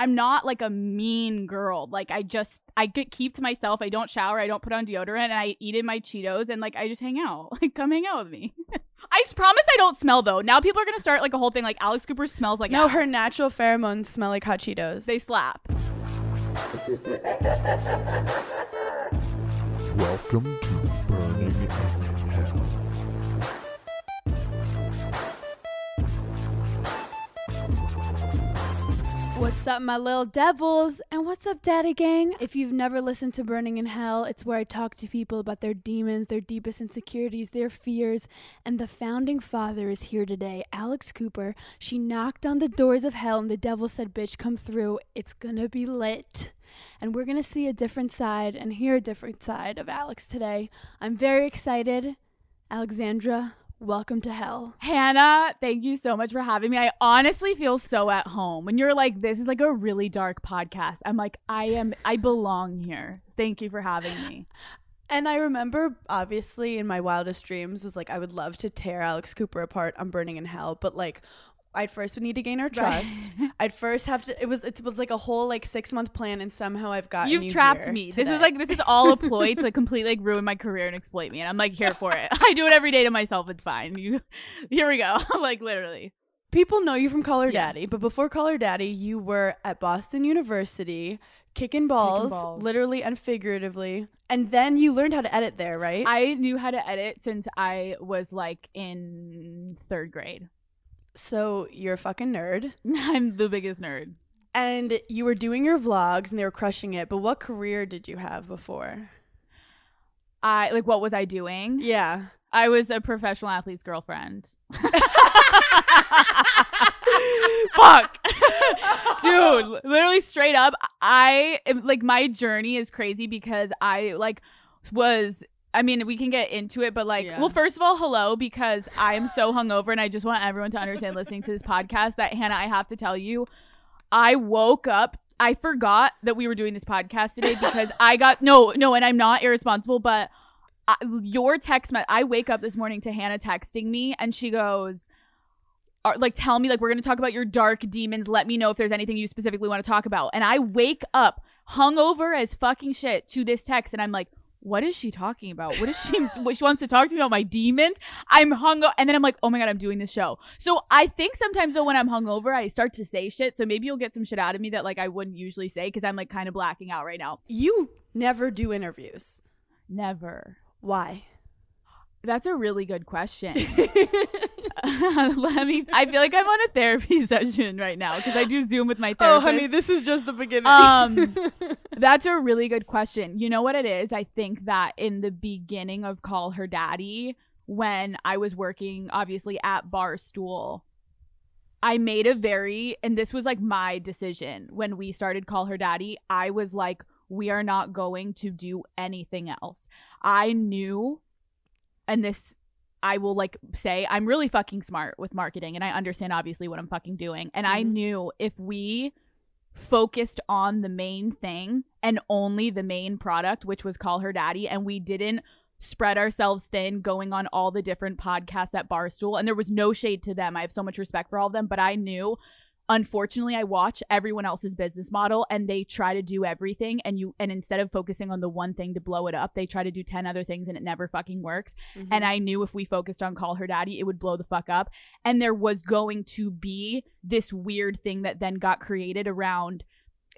I'm not like a mean girl. Like I just I get keep to myself. I don't shower. I don't put on deodorant, and I eat in my Cheetos, and like I just hang out. Like come hang out with me. I promise I don't smell though. Now people are gonna start like a whole thing like Alex Cooper smells like No, ass. her natural pheromones smell like hot Cheetos. they slap. Welcome to Burning What's up, my little devils? And what's up, Daddy Gang? If you've never listened to Burning in Hell, it's where I talk to people about their demons, their deepest insecurities, their fears. And the founding father is here today, Alex Cooper. She knocked on the doors of hell, and the devil said, Bitch, come through. It's gonna be lit. And we're gonna see a different side and hear a different side of Alex today. I'm very excited. Alexandra, welcome to hell. Hannah, thank you so much for having me. I honestly feel so at home. When you're like, this is like a really dark podcast, I'm like, I am, I belong here. Thank you for having me. And I remember, obviously, in my wildest dreams, was like I would love to tear Alex Cooper apart on Burning in Hell, but like. I'd first would need to gain her trust. I'd first have to. It was it was like a whole like six month plan, and somehow I've gotten You've you trapped me. This today. is like this is all a ploy to completely like ruin my career and exploit me, and I'm like here for it. I do it every day to myself. It's fine. You, here we go. like literally. people know you from Call Her Yeah. Daddy, but before Call Her Daddy, you were at Boston University, kicking balls, balls. literally and figuratively, and then you learned how to edit there, right? I knew how to edit since I was like in third grade. So you're a fucking nerd. I'm the biggest nerd. And you were doing your vlogs and they were crushing it, but what career did you have before? I like what was I doing? Yeah. I was a professional athlete's girlfriend. Fuck. Dude, literally straight up, I like my journey is crazy because I like was I mean, we can get into it, but like, Yeah. well, first of all, hello, because I am so hungover and I just want everyone to understand listening to this podcast that Hannah, I have to tell you, I woke up. I forgot that we were doing this podcast today because I got no, no, and I'm not irresponsible, but I, your text, me- I wake up this morning to Hannah texting me, and she goes, like, tell me, like, we're gonna talk about your dark demons. Let me know if there's anything you specifically want to talk about. And I wake up hungover as fucking shit to this text, and I'm like. What is she talking about? What is she? what she wants to talk to me about my demons? I'm hungover, and then I'm like, oh my god, I'm doing this show. So I think sometimes though, when I'm hungover, I start to say shit. So maybe you'll get some shit out of me that like I wouldn't usually say because I'm like kind of blacking out right now. You never do interviews. Never. Why? That's a really good question. Let me. I feel like I'm on a therapy session right now because I do Zoom with my therapist. Oh, honey, this is just the beginning. Um, that's a really good question. You know what it is? I think that in the beginning of Call Her Daddy, when I was working obviously at Barstool, I made a very, and this was like my decision when we started Call Her Daddy. I was like, we are not going to do anything else. I knew, and this I will like say I'm really fucking smart with marketing and I understand obviously what I'm fucking doing. And I Mhm. knew if we focused on the main thing and only the main product, which was Call Her Daddy, and we didn't spread ourselves thin going on all the different podcasts at Barstool. And there was no shade to them. I have so much respect for all of them, but I knew unfortunately I watch everyone else's business model and they try to do everything and you and instead of focusing on the one thing to blow it up, they try to do 10 other things and it never fucking works. Mm-hmm. And I knew if we focused on Call Her Daddy, it would blow the fuck up. And there was going to be this weird thing that then got created around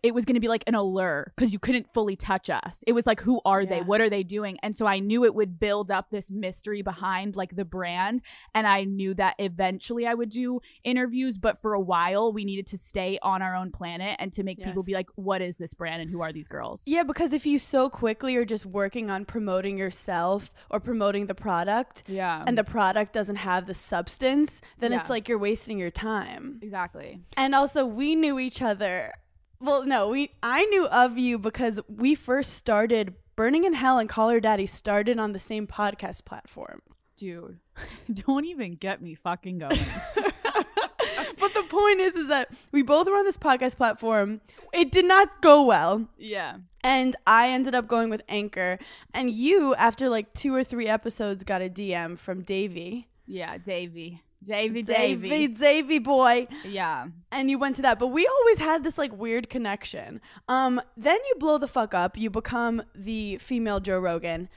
it was going to be like an allure because you couldn't fully touch us. It was like, who are they? What are they doing? And so I knew it would build up this mystery behind like the brand. And I knew that eventually I would do interviews, but for a while we needed to stay on our own planet and to make people be like, what is this brand and who are these girls? Yeah, because if you so quickly are just working on promoting yourself or promoting the product Yeah. and the product doesn't have the substance, then Yeah. it's like you're wasting your time. exactly. And also we knew each other. Well, no, we I knew of you because we first started Burning in Hell and Call Her Daddy started on the same podcast platform. Dude, don't even get me fucking going. but the point is is that we both were on this podcast platform. It did not go well. yeah. And I ended up going with Anchor. And you, after like two or three episodes, got a DM from Davey. Yeah, Davey. Davy, Davy, Davy. Davy boy. Yeah. and you went to that but we always had this like weird connection um then you blow the fuck up you become the female joe rogan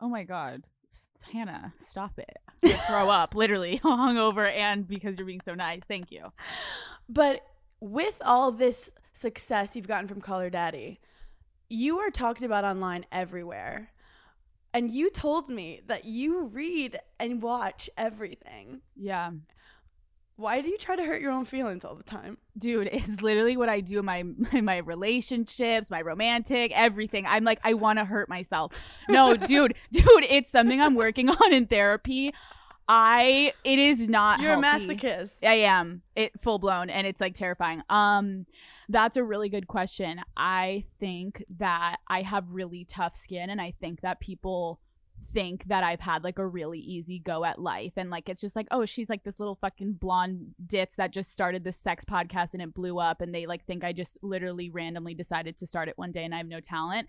Oh my God. Hannah, stop it. I'm throw up, literally, hungover, and because you're being so nice. Thank you. but with all this success you've gotten from Call Her Daddy you are talked about online everywhere and you told me that you read and watch everything Yeah. why do you try to hurt your own feelings all the time Dude, it's literally what I do in my in my relationships, my romantic, everything. I'm like, I want to hurt myself. No, dude, dude, it's something I'm working on in therapy. I it is not you're healthy. a masochist I am. It full blown and it's like terrifying. Um that's a really good question. I think that I have really tough skin and I think that people think that I've had like a really easy go at life and like it's just like oh she's like this little fucking blonde ditz that just started this sex podcast and it blew up and they like think I just literally randomly decided to start it one day and I have no talent.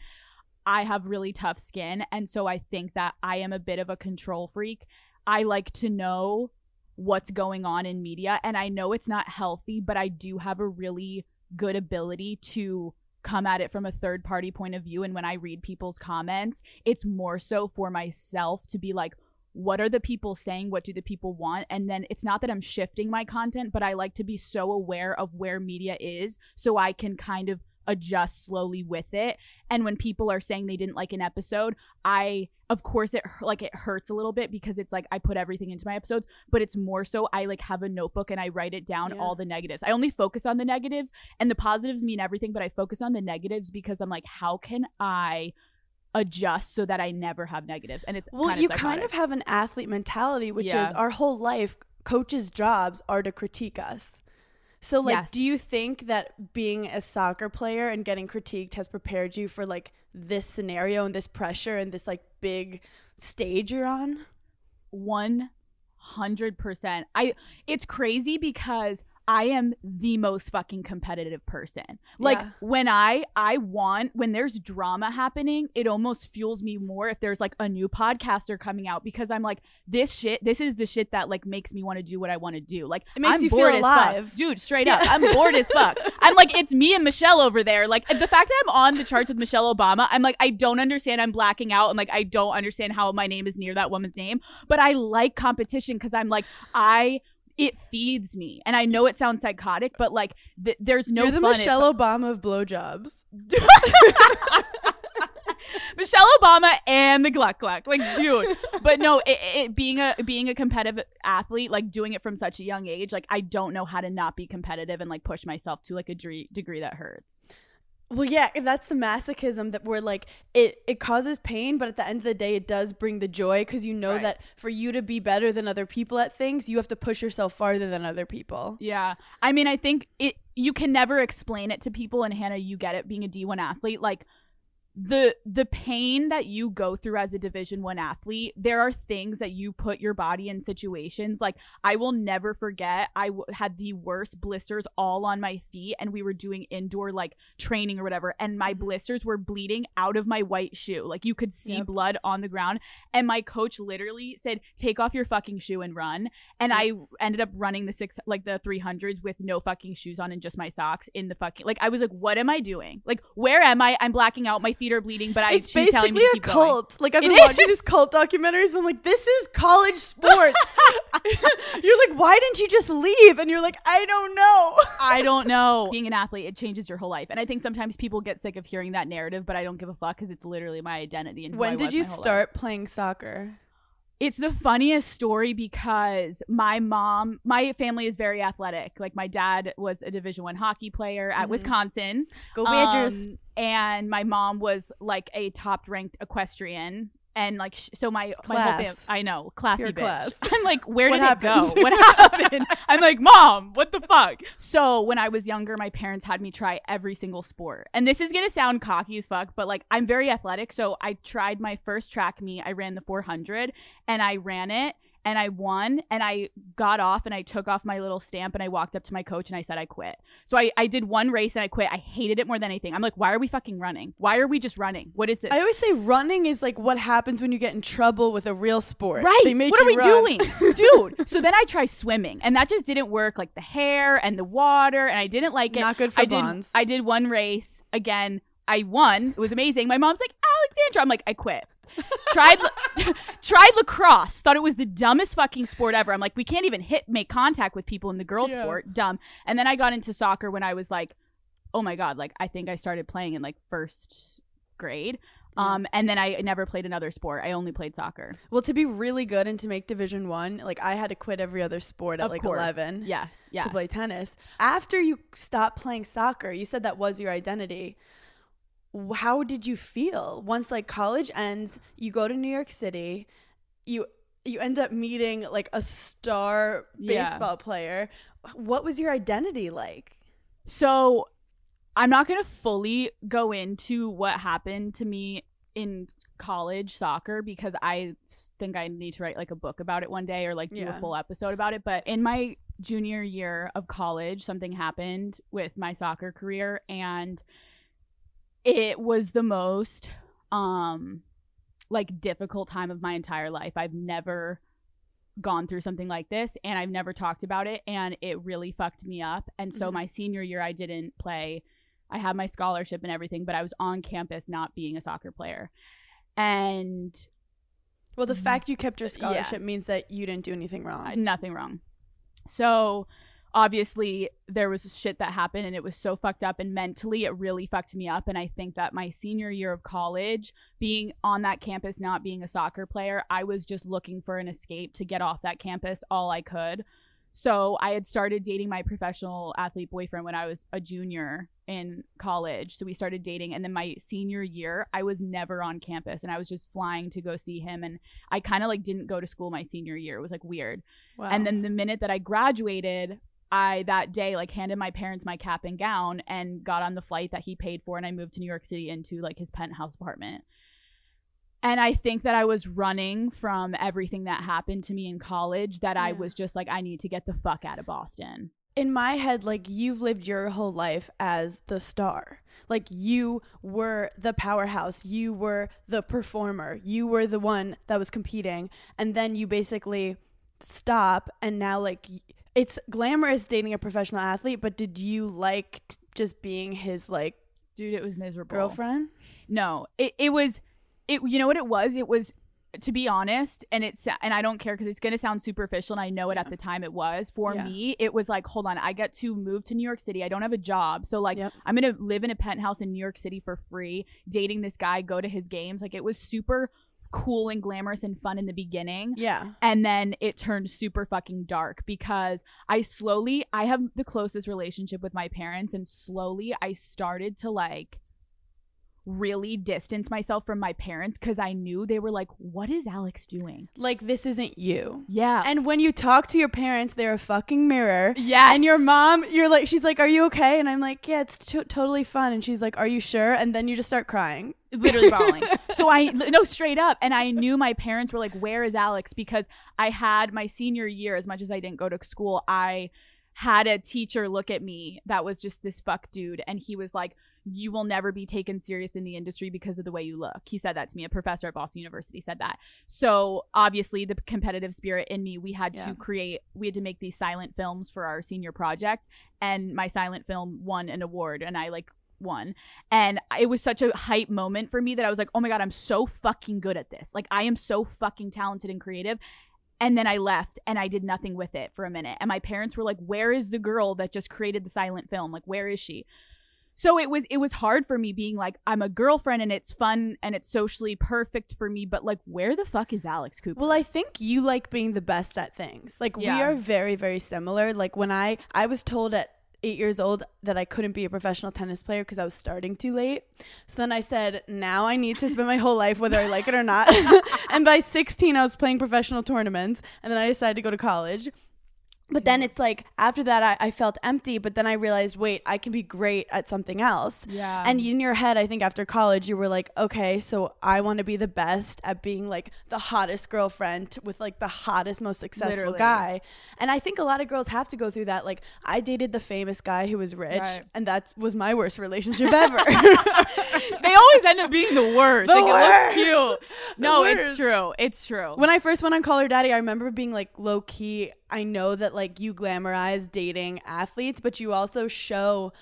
I have really tough skin and so I think that I am a bit of a control freak. I like to know what's going on in media and I know it's not healthy, but I do have a really good ability to come at it from a third party point of view and when I read people's comments, it's more so for myself to be like what are the people saying? What do the people want? And then it's not that I'm shifting my content, but I like to be so aware of where media is so I can kind of adjust slowly with it. And when people are saying they didn't like an episode, I of course it like it hurts a little bit because it's like I put everything into my episodes, but it's more so I like have a notebook and I write it down Yeah. all the negatives. I only focus on the negatives and the positives mean everything, but I focus on the negatives because I'm like how can I adjust so that I never have negatives? And it's Well, kind you of kind of have an athlete mentality, which Yeah. is our whole life, coaches' jobs are to critique us. So, like, Yes. do you think that being a soccer player and getting critiqued has prepared you for like this scenario and this pressure and this like big stage you're on? one hundred percent. I it's crazy because I am the most fucking competitive person. Like Yeah. when I I want when there's drama happening, it almost fuels me more if there's like a new podcaster coming out because I'm like this shit. This is the shit that like makes me want to do what I want to do. Like It makes I'm you feel bored as alive. fuck, dude. Straight up, I'm bored as fuck. I'm like it's me and Michelle over there. Like the fact that I'm on the charts with Michelle Obama, I'm like I don't understand. I'm blacking out and like I don't understand how my name is near that woman's name but I like competition because I'm like I it feeds me, and I know it sounds psychotic, but like th- there's no you're the if- Michelle Obama of blowjobs. Michelle Obama and the Gluck Gluck, like dude. But no, it, it being a being a competitive athlete, like doing it from such a young age, like I don't know how to not be competitive and like push myself to like a dre- degree that hurts. Well, yeah, that's the masochism that we're like it. It causes pain, but at the end of the day, it does bring the joy because you know Right. that for you to be better than other people at things, you have to push yourself farther than other people. Yeah. I mean, I think it you can never explain it to people and Hannah, you get it being a D1 athlete like the the pain that you go through as a division 1 athlete there are things that you put your body in situations like i will never forget i w- had the worst blisters all on my feet and we were doing indoor like training or whatever and my mm-hmm. blisters were bleeding out of my white shoe. Like you could see Yep. blood on the ground and my coach literally said take off your fucking shoe and run and I ended up running the six like the 300s with no fucking shoes on and just my socks in the fucking like I was like what am I doing? Like where am I? I'm blacking out my feet are bleeding but I it's she's telling me basically to a keep going cult. Like I've It been watching is. these cult documentaries, and I'm like, this is college sports. you're like, why didn't you just leave? And you're like, I don't know. I don't know being an athlete it changes your whole life and I think sometimes people get sick of hearing that narrative but I don't give a fuck because it's literally my identity and when did you whole life. start playing soccer? It's the funniest story because my mom, my family is very athletic. Like my dad was a Division One hockey player at Mhm. Wisconsin, Go Badgers. Um, and my mom was like a top ranked equestrian. And like, sh- so my my whole Class. family, I know, classy Pure bitch. class. I'm like, where did it go? What happened? I'm like, mom, what the fuck? So when I was younger, my parents had me try every single sport. And this is gonna sound cocky as fuck, but like, I'm very athletic. So I tried my first track meet. I ran the 400 and I ran it and I won and I got off and I took off my little stamp and I walked up to my coach and I said I quit. So I, I did one race and I quit. I hated it more than anything. I'm like, why are we fucking running? Why are we just running? What is this? I always say running is like what happens when you get in trouble with a real sport. Right. They make what are we run. doing? Dude. So then I try swimming and that just didn't work. Like the hair and the water and I didn't like it. Not good for I did. I did one race again. I won. It was amazing. My mom's like, Alexandra. I'm like, I quit. tried la- tried lacrosse. Thought it was the dumbest fucking sport ever. I'm like, we can't even hit make contact with people in the girls' Yeah. sport. Dumb. And then I got into soccer when I was like, oh my god, like I think I started playing in like first grade. Um, and then I never played another sport. I only played soccer. Well, to be really good and to make Division One, like I had to quit every other sport at of like course. eleven. Yes. Yes. to play tennis. After you stopped playing soccer, you said that was your identity. How did you feel once like college ends? You go to New York City, you you end up meeting like a star Yeah. baseball player. What was your identity like? So I'm not going to fully go into what happened to me in college soccer because i think I need to write like a book about it one day or like do Yeah. a full episode about it. But in my junior year of college, something happened with my soccer career and it was the most um like difficult time of my entire life. I've never gone through something like this and I've never talked about it and it really fucked me up. And so Mhm. my senior year I didn't play. I had my scholarship and everything, but I was on campus not being a soccer player. And Well, the Mhm. fact you kept your Yeah. scholarship means that you didn't do anything uh, wrong. nothing wrong. So obviously there was shit that happened and it was so fucked up and mentally it really fucked me up and I think that my senior year of college being on that campus not being a soccer player I was just looking for an escape to get off that campus all I could. So I had started dating my professional athlete boyfriend when I was a junior in college. So we started dating and then my senior year I was never on campus and I was just flying to go see him and I kind of like didn't go to school my senior year. It was like weird. Wow. And then the minute that I graduated, I that day like handed my parents my cap and gown and got on the flight that he paid for and I moved to New York City into like his penthouse apartment. And I think that I was running from everything that happened to me in college that I was just like I need to get the fuck out of Boston. in my head, like you've lived your whole life as the star. Like you were the powerhouse, you were the performer, you were the one that was competing, and then you basically stop, and now like it's glamorous dating a professional athlete, but did you like t- just being his like Dude, it was miserable. girlfriend? No, it it was it. You know what it was? It was to be honest, and it's and I don't care because it's gonna sound superficial, and I know it at the time. It was for Yeah. me. It was like, hold on, I get to move to New York City. I don't have a job, so like Yep. I'm gonna live in a penthouse in New York City for free, dating this guy, go to his games. Like it was super cool and glamorous and fun in the beginning Yeah. and then it turned super fucking dark because I slowly I have the closest relationship with my parents and slowly I started to like really distance myself from my parents cuz I knew they were like what is Alex doing? Like this isn't you. Yeah. And when you talk to your parents, they're a fucking mirror. Yeah. And your mom, you're like, she's like, "Are you okay?" And I'm like, "Yeah, it's to- totally fun." And she's like, "Are you sure?" And then you just start crying. Literally bawling. so I no straight up, and I knew my parents were like, "Where is Alex?" Because I had my senior year, as much as I didn't go to school, I had a teacher look at me that was just this fuck dude, and he was like. You will never be taken serious in the industry because of the way you look. He said that to me. A professor at Boston University said that. So obviously, the competitive spirit in me, we had Yeah. to create. We had to make these silent films for our senior project, and my silent film won an award, and I like won. And it was such a hype moment for me that I was like, oh my God, I'm so fucking good at this. Like, I am so fucking talented and creative. And then I left and I did nothing with it for a minute. And my parents were like, where is the girl that just created the silent film? Like, where is she? So it was it was hard for me being like I'm a girlfriend and it's fun and it's socially perfect for me, but like where the fuck is Alex Cooper? Well, I think you like being the best at things. Like we are very, very similar. Like when I I was told at eight years old that I couldn't be a professional tennis player because I was starting too late. So then I said, now I need to spend my whole life whether I like it or not. and by 16, I was playing professional tournaments. And then I decided to go to college. But then it's like after that, I, I felt empty. But then I realized, wait, I can be great at something else. Yeah. And in your head, I think after college, you were like, okay, so I want to be the best at being like the hottest girlfriend with like the hottest, most successful Literally. guy. And I think a lot of girls have to go through that. Like, I dated the famous guy who was rich, Right. and that was my worst relationship ever. they always end up being the worst. The like worst. it looks cute. No, worst. it's true. It's true. when I first went on Call Her Daddy, I remember being like low key. I know that like you glamorize dating athletes, but you also show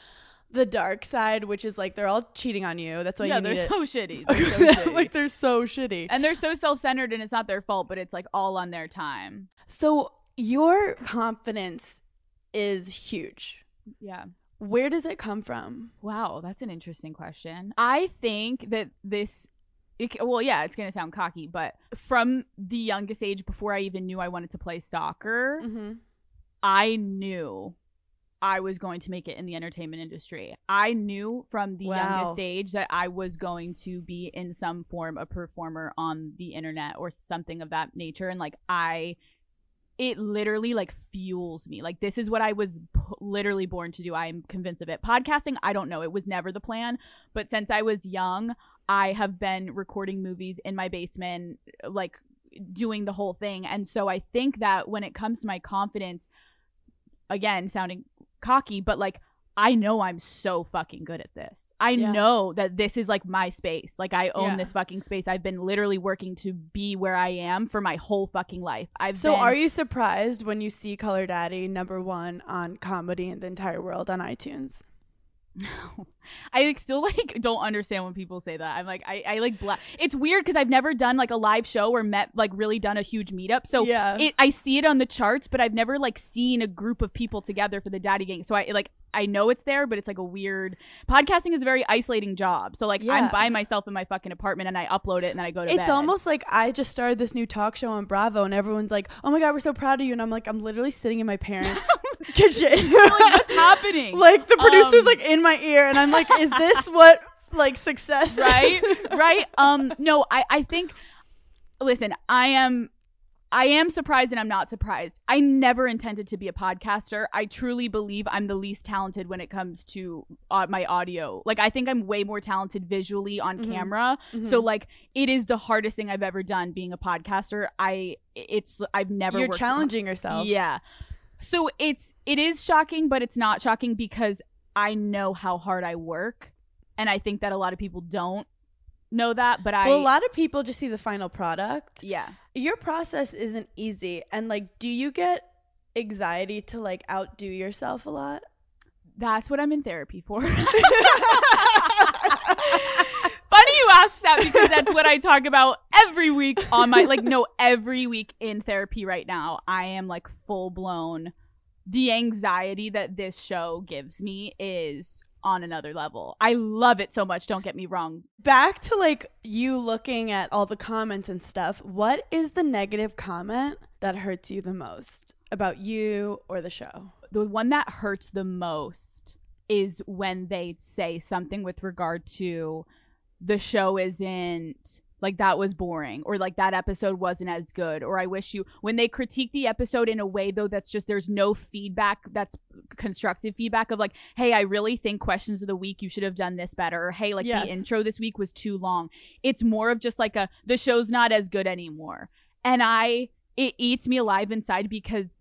the dark side, which is like they're all cheating on you. That's why yeah, you they're so shitty. They're so shitty. like they're so shitty. and they're so self-centered and it's not their fault, but it's like all on their time. So your confidence is huge. Yeah. Where does it come from? Wow, that's an interesting question. I think that this, it, well, yeah, it's going to sound cocky, but from the youngest age, before I even knew I wanted to play soccer, Mm-hmm. I knew I was going to make it in the entertainment industry. I knew from the Wow. youngest age that I was going to be in some form a performer on the internet or something of that nature. And like, I, it literally like fuels me. Like, this is what I was p- literally born to do. I am convinced of it. Podcasting, I don't know. It was never the plan. But since I was young, I have been recording movies in my basement, like doing the whole thing. And so I think that when it comes to my confidence, again, sounding cocky, but like I know I'm so fucking good at this. I Yeah. know that this is like my space. Like I own Yeah. this fucking space. I've been literally working to be where I am for my whole fucking life. I've So been- are you surprised when you see Call Her Daddy number one on comedy in the entire world on iTunes? I like still like don't understand when people say that. I'm like I, I like bla- it's weird because I've never done like a live show or met like really done a huge meetup. So Yeah. it I see it on the charts, but I've never like seen a group of people together for the daddy gang. So I like I know it's there, but it's like a weird podcasting is a very isolating job. So like Yeah. I'm by myself in my fucking apartment and I upload it and then I go to It's bed. almost like I just started this new talk show on Bravo, and everyone's like, "Oh my god, we're so proud of you!" And I'm like, I'm literally sitting in my parents' kitchen. like what's happening? like the producer's Um, like in my ear, and I'm like, "Is this what like success is?" right right um no i i think listen i am i am surprised and i'm not surprised i never intended to be a podcaster i truly believe i'm the least talented when it comes to uh, my audio like i think i'm way more talented visually on Mhm. camera Mhm. so like it is the hardest thing i've ever done being a podcaster i it's i've never you're challenging yourself. yeah. So it's it is shocking, but it's not shocking because I know how hard I work, and I think that a lot of people don't know that. But I Well, a lot of people just see the final product. yeah. Your process isn't easy, and like, do you get anxiety to like outdo yourself a lot? That's what I'm in therapy for. Funny you asked that because that's what I talk about every week on my like no every week in therapy right now. I am like full blown the anxiety that this show gives me is on another level. I love it so much, don't get me wrong. Back to like you looking at all the comments and stuff. What is the negative comment that hurts you the most about you or the show? the one that hurts the most is when they say something with regard to the show isn't like that was boring or like that episode wasn't as good or I wish you when they critique the episode in a way though that's just there's no feedback that's constructive feedback of like hey I really think questions of the week you should have done this better or hey like Yes. the intro this week was too long it's more of just like a the show's not as good anymore and I it eats me alive inside because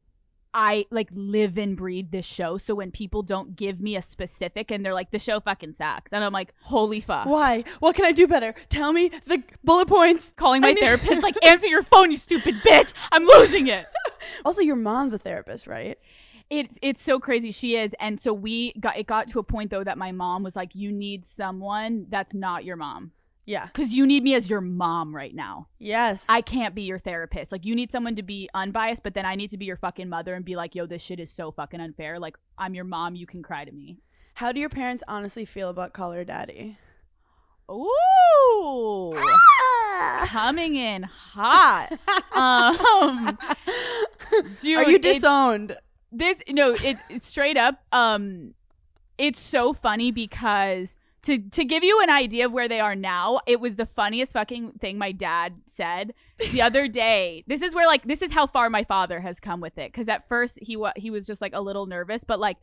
I like live and breathe this show. So when people don't give me a specific and they're like, the show fucking sucks. And I'm like, holy fuck. Why? What can I do better? Tell me the bullet points. Calling my I need- therapist, like, answer your phone, you stupid bitch. I'm losing it. Also, your mom's a therapist, right? It's it's so crazy. She is. And so we got it got to a point though that my mom was like, You need someone that's not your mom. Yeah. Cause you need me as your mom right now. Yes. I can't be your therapist. Like you need someone to be unbiased, but then I need to be your fucking mother and be like, yo, this shit is so fucking unfair. Like I'm your mom, you can cry to me. How do your parents honestly feel about Call Her Daddy? Ooh. Coming in hot. Um dude, Are you disowned? this no, it it's straight up um it's so funny because to to give you an idea of where they are now, it was the funniest fucking thing my dad said the other day. This is where like this is how far my father has come with it cuz at first he wa- he was just like a little nervous, but like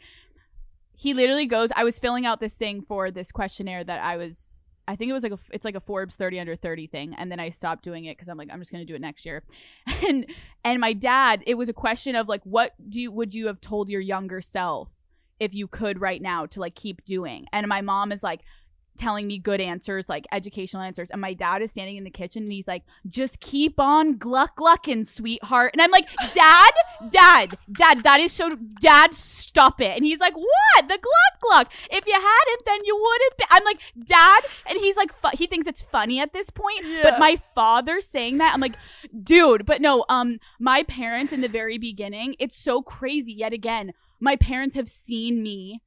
he literally goes I was filling out this thing for this questionnaire that I was I think it was like a it's like a Forbes 30 under 30 thing and then I stopped doing it cuz I'm like I'm just going to do it next year. And and my dad, it was a question of like what do you would you have told your younger self if you could right now to like keep doing? And my mom is like telling me good answers, like educational answers. And my dad is standing in the kitchen and he's like, just keep on gluck glucking, sweetheart. And I'm like, Dad, Dad, Dad, that is so, Dad, stop it. And he's like, What? The gluck gluck. If you hadn't, then you wouldn't be. I'm like, Dad. And he's like, fu- he thinks it's funny at this point. But my father saying that, I'm like, dude, but no, um, my parents in the very beginning, it's so crazy yet again. My parents have seen me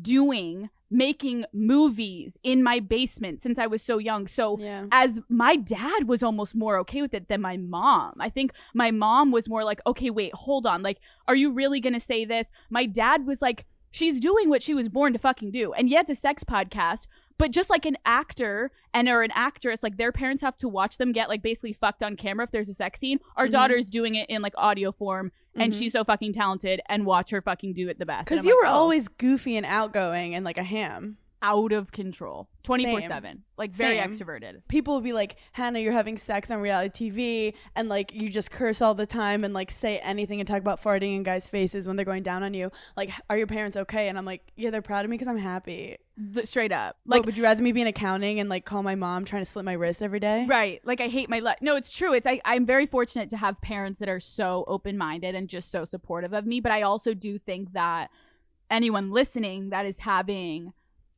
doing making movies in my basement since I was so young. So Yeah. as my dad was almost more okay with it than my mom. I think my mom was more like, okay, wait, hold on. Like, are you really going to say this? My dad was like, she's doing what she was born to fucking do. And yeah, it's a sex podcast, but just like an actor and or an actress, like their parents have to watch them get like basically fucked on camera if there's a sex scene. Our Mhm. daughter's doing it in like audio form and Mhm. she's so fucking talented and watch her fucking do it the best. Because you like, were oh, always goofy and outgoing and like a ham. Out of control 24/7. Like very Same. extroverted. People will be like, Hannah, you're having sex on reality TV, and like you just curse all the time and like say anything and talk about farting in guys' faces when they're going down on you. Like, are your parents okay? And I'm like, yeah, they're proud of me because I'm happy. Th- straight up. Like, would you rather me be in accounting and like call my mom trying to slit my wrist every day? Right. Like I hate my life. No, it's true. It's I, I'm very fortunate to have parents that are so open minded and just so supportive of me. But I also do think that anyone listening that is having,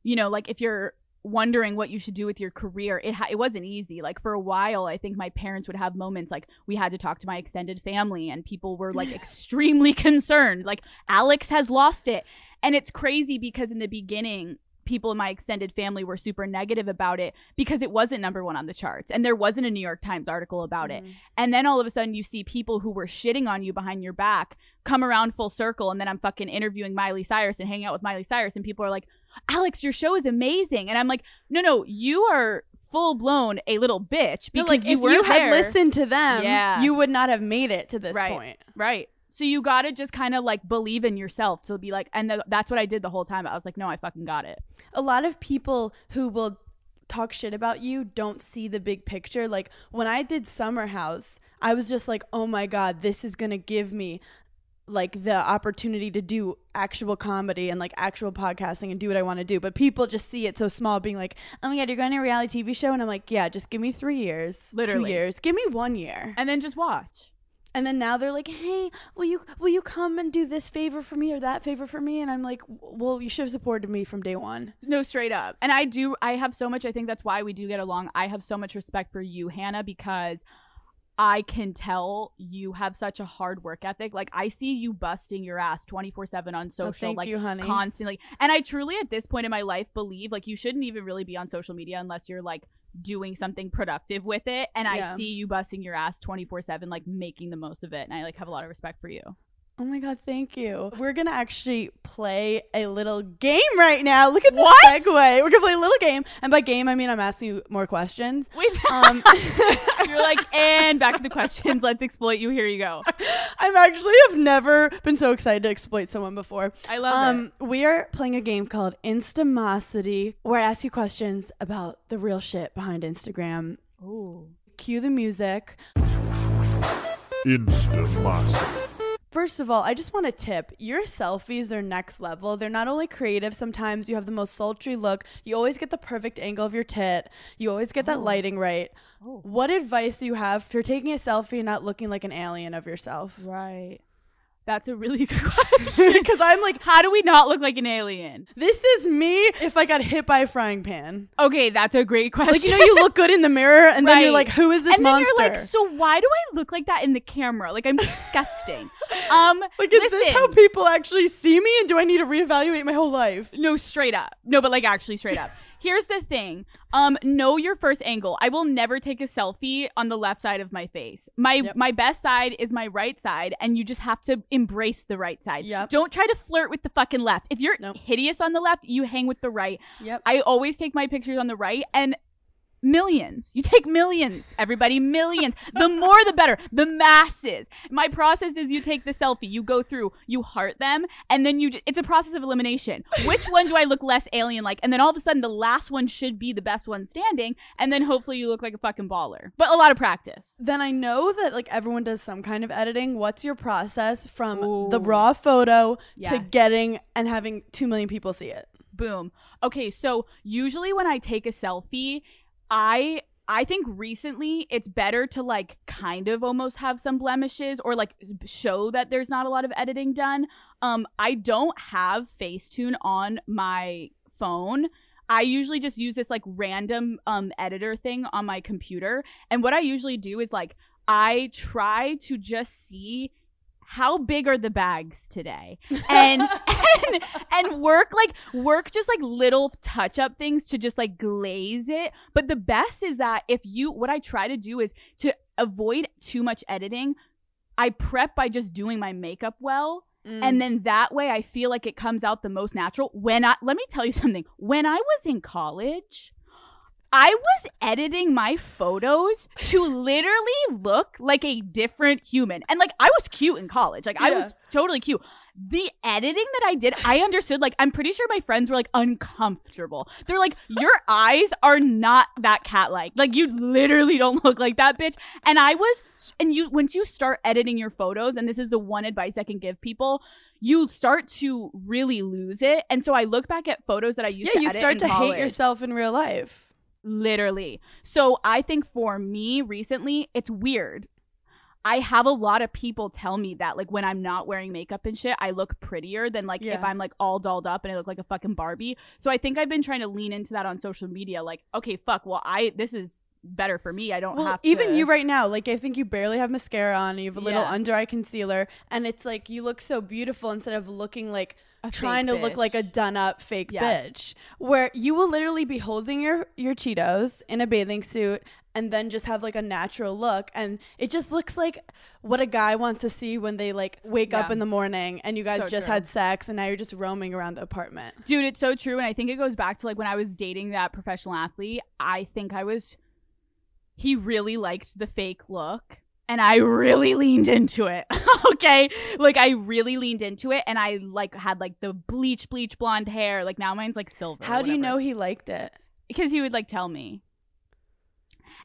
you know, like if you're wondering what you should do with your career, it ha- it wasn't easy. Like for a while, I think my parents would have moments like we had to talk to my extended family, and people were like extremely concerned. Like Alex has lost it, and it's crazy because in the beginning. People in my extended family were super negative about it because it wasn't number one on the charts and there wasn't a New York Times article about it. Mm-hmm. And then all of a sudden you see people who were shitting on you behind your back come around full circle and then I'm fucking interviewing Miley Cyrus and hanging out with Miley Cyrus and people are like, "Alex, your show is amazing." And I'm like, "No, no, you are full blown a little bitch No, because like you if you had there." listened to them, Yeah. you would not have made it to this Right. point. Right. So you got to just kind of like believe in yourself to be like and th- that's what I did the whole time. I was like, "No, I fucking got it." a lot of people who will talk shit about you don't see the big picture. Like when I did Summer House, I was just like, "Oh my god, this is going to give me like the opportunity to do actual comedy and like actual podcasting and do what I want to do." But people just see it so small being like, "Oh my god, you're going to a reality TV show?" And I'm like, "Yeah, just give me 3 years, Literally. 2 years. Give me 1 year." And then just watch. And then now they're like, "Hey, will you will you come and do this favor for me or that favor for me?" And I'm like, "Well, you should have supported me from day 1." No, straight up. And I do, I have so much, I think that's why we do get along. I have so much respect for you, Hannah, because I can tell you have such a hard work ethic. Like, I see you busting your ass 24 7 on oh, social, Oh, like, you, constantly. And I truly, at this point in my life, believe, like, you shouldn't even really be on social media unless you're, like, doing something productive with it. And Yeah. I see you busting your ass 24 7, like, making the most of it. And I, like, have a lot of respect for you. Oh my god, thank you. We're gonna actually play a little game right now. Look at the What? segue. We're gonna play a little game, and by game I mean I'm asking you more questions. Wait, Um, you're like, and back to the questions. Let's exploit you. Here you go. I'm actually have never been so excited to exploit someone before. I love it. Um, we are playing a game called Instamosity, where I ask you questions about the real shit behind Instagram. Ooh. Cue the music. Instamosity. First of all, I just want to tip your selfies are next level. They're not only creative, sometimes you have the most sultry look. You always get the perfect angle of your tit. You always get that oh. lighting right. Oh. What advice do you have for taking a selfie and not looking like an alien of yourself? Right. That's a really good question. Because I'm like, How do we not look like an alien? this is me if I got hit by a frying pan. Okay, that's a great question. Like, you know, you look good in the mirror and then you're Right. like, who is this and monster? then you're like, so why do I look like that in the camera? Like I'm disgusting. um, like, is listen, this how people actually see me do I need to reevaluate my whole life? no, straight up. No, but like actually straight up. Here's the thing. Um, know your first angle. I will never take a selfie on the left side of my face. My Yep. my best side is my right side, and you just have to embrace the right side. Yep. Don't try to flirt with the fucking left. If you're Nope. hideous on the left, you hang with the right. Yep. I always take my pictures on the right, and millions. You take millions, everybody, millions. The more the better. The masses. My process is you take the selfie, you go through, you heart them, and then you. j- It's a process of elimination. Which one do I look less alien like? And then all of a sudden, the last one should be the best one standing, and then hopefully you look like a fucking baller. But a lot of practice. then I know that like everyone does some kind of editing. What's your process from the raw photo to getting and having 2 million people see it? Boom. Okay, so usually when I take a selfie, I I think recently it's better to like kind of almost have some blemishes or like show that there's not a lot of editing done. Um I don't have Facetune on my phone. I usually just use this like random um editor thing on my computer. And what I usually do is like I try to just see how big are the bags today? And and and work like work just like little touch up things to just like glaze it. But the best is that if you what i try to do is to avoid too much editing. I prep by just doing my makeup well. Mm. and then that way i feel like it comes out the most natural. When i let me tell you something. When i was in college I was editing my photos to literally look like a different human. And like I was cute in college. Like I Yeah. was totally cute. The editing that I did, I understood like I'm pretty sure my friends were like uncomfortable. They're like your eyes are not that cat like. Like you literally don't look like that bitch. And I was and you once you start editing your photos and this is the one advice I can give people, you start to really lose it. And so I look back at photos that I used to. yeah, you start to college hate yourself in real life. Literally. So I think for me recently, it's weird. I have a lot of people tell me that like when I'm not wearing makeup and shit, I look prettier than like if I'm like all dolled up and I look like a fucking Barbie. So I think I've been trying to lean into that on social media like, okay, fuck, well I this is better for me. I don't Well, have even to you right now, like I think you barely have mascara on. You have a little Yeah. under eye concealer, and it's like you look so beautiful instead of looking like A trying to fake look like a done up fake Yes. bitch. Where you will literally be holding your your Cheetos in a bathing suit, and then just have like a natural look, and it just looks like what a guy wants to see when they like wake up in the morning, and you guys So just true. had sex, and now you're just roaming around the apartment. Dude, it's so true. And I think it goes back to like when I was dating that professional athlete, I think I was, he really liked the fake look. And I really leaned into it. okay. Like I really leaned into it and I like had like the bleach, bleach blonde hair. Like now mine's like silver. How do you know he liked it? Because he would like tell me.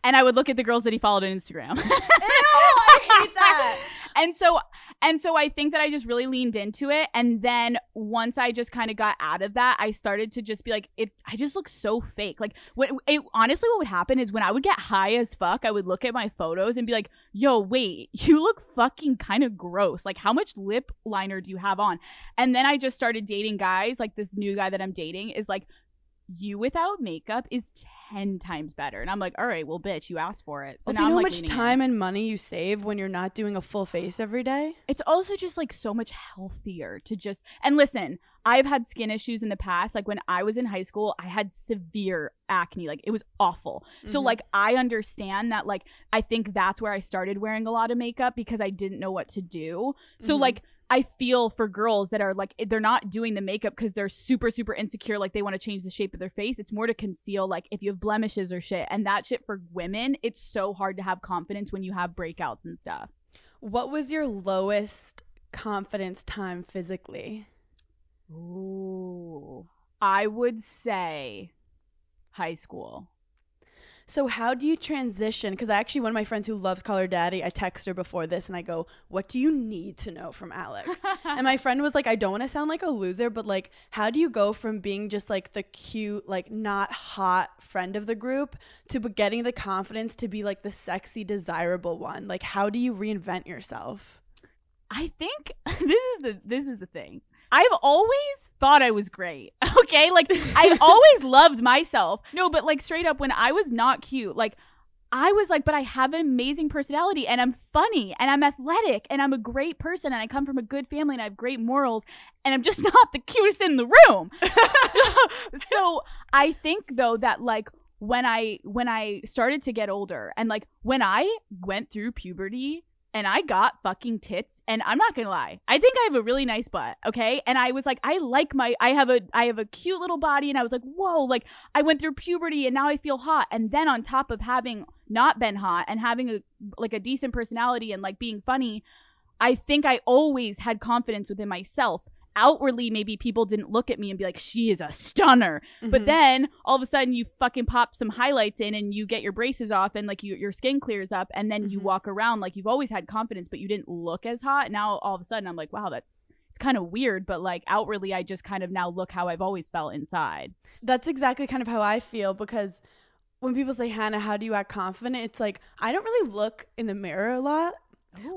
And I would look at the girls that he followed on Instagram. Ew, I hate that. and so and so i think that i just really leaned into it. And then once i just kind of got out of that i started to just be like it i just look so fake. Like what it, honestly what would happen is when i would get high as fuck i would look at my photos and be like yo wait you look fucking kind of gross. Like how much lip liner do you have on? And then i just started dating guys. Like this new guy that i'm dating is like you without makeup is 10 times better and i'm like all right well bitch you asked for it so also, now you know I'm, how like, much leaning in. time and money you save when you're not doing a full face every day? it's also just like so much healthier to just and listen i've had skin issues in the past like when i was in high school i had severe acne like it was awful so Mhm. like i understand that like i think that's where i started wearing a lot of makeup because i didn't know what to do so Mhm. like I feel for girls that are like they're not doing the makeup because they're super super insecure like they want to change the shape of their face it's more to conceal like if you have blemishes or shit and that shit for women it's so hard to have confidence when you have breakouts and stuff What was your lowest confidence time physically? Ooh. I would say high school. So how do you transition? Because I actually one of my friends who loves Call Her Daddy, I text her before this and I go, "What do you need to know from Alex?" and my friend was like, "I don't want to sound like a loser, but like, how do you go from being just like the cute, like not hot friend of the group to getting the confidence to be like the sexy, desirable one? Like, how do you reinvent yourself?" I think this is the this is the thing. I've always thought I was great. Okay? Like I always loved myself. No, but like straight up when I was not cute, like I was like, but I have an amazing personality and I'm funny and I'm athletic and I'm a great person and I come from a good family and I have great morals and I'm just not the cutest in the room. so, so I think though that like when I when I started to get older and like when I went through puberty and I got fucking tits and I'm not going to lie. I think I have a really nice butt, okay? And I was like I like my I have a I have a cute little body and I was like, "Whoa, like I went through puberty and now I feel hot." And then on top of having not been hot and having a like a decent personality and like being funny, I think I always had confidence within myself. Outwardly, maybe people didn't look at me and be like, she is a stunner. But Mhm. then all of a sudden, you fucking pop some highlights in and you get your braces off and like you, your skin clears up. And then you Mhm. walk around like you've always had confidence, but you didn't look as hot. Now all of a sudden, I'm like, wow, that's it's kind of weird. But like outwardly, I just kind of now look how I've always felt inside. That's exactly kind of how I feel because when people say, Hannah, how do you act confident? It's like, I don't really look in the mirror a lot.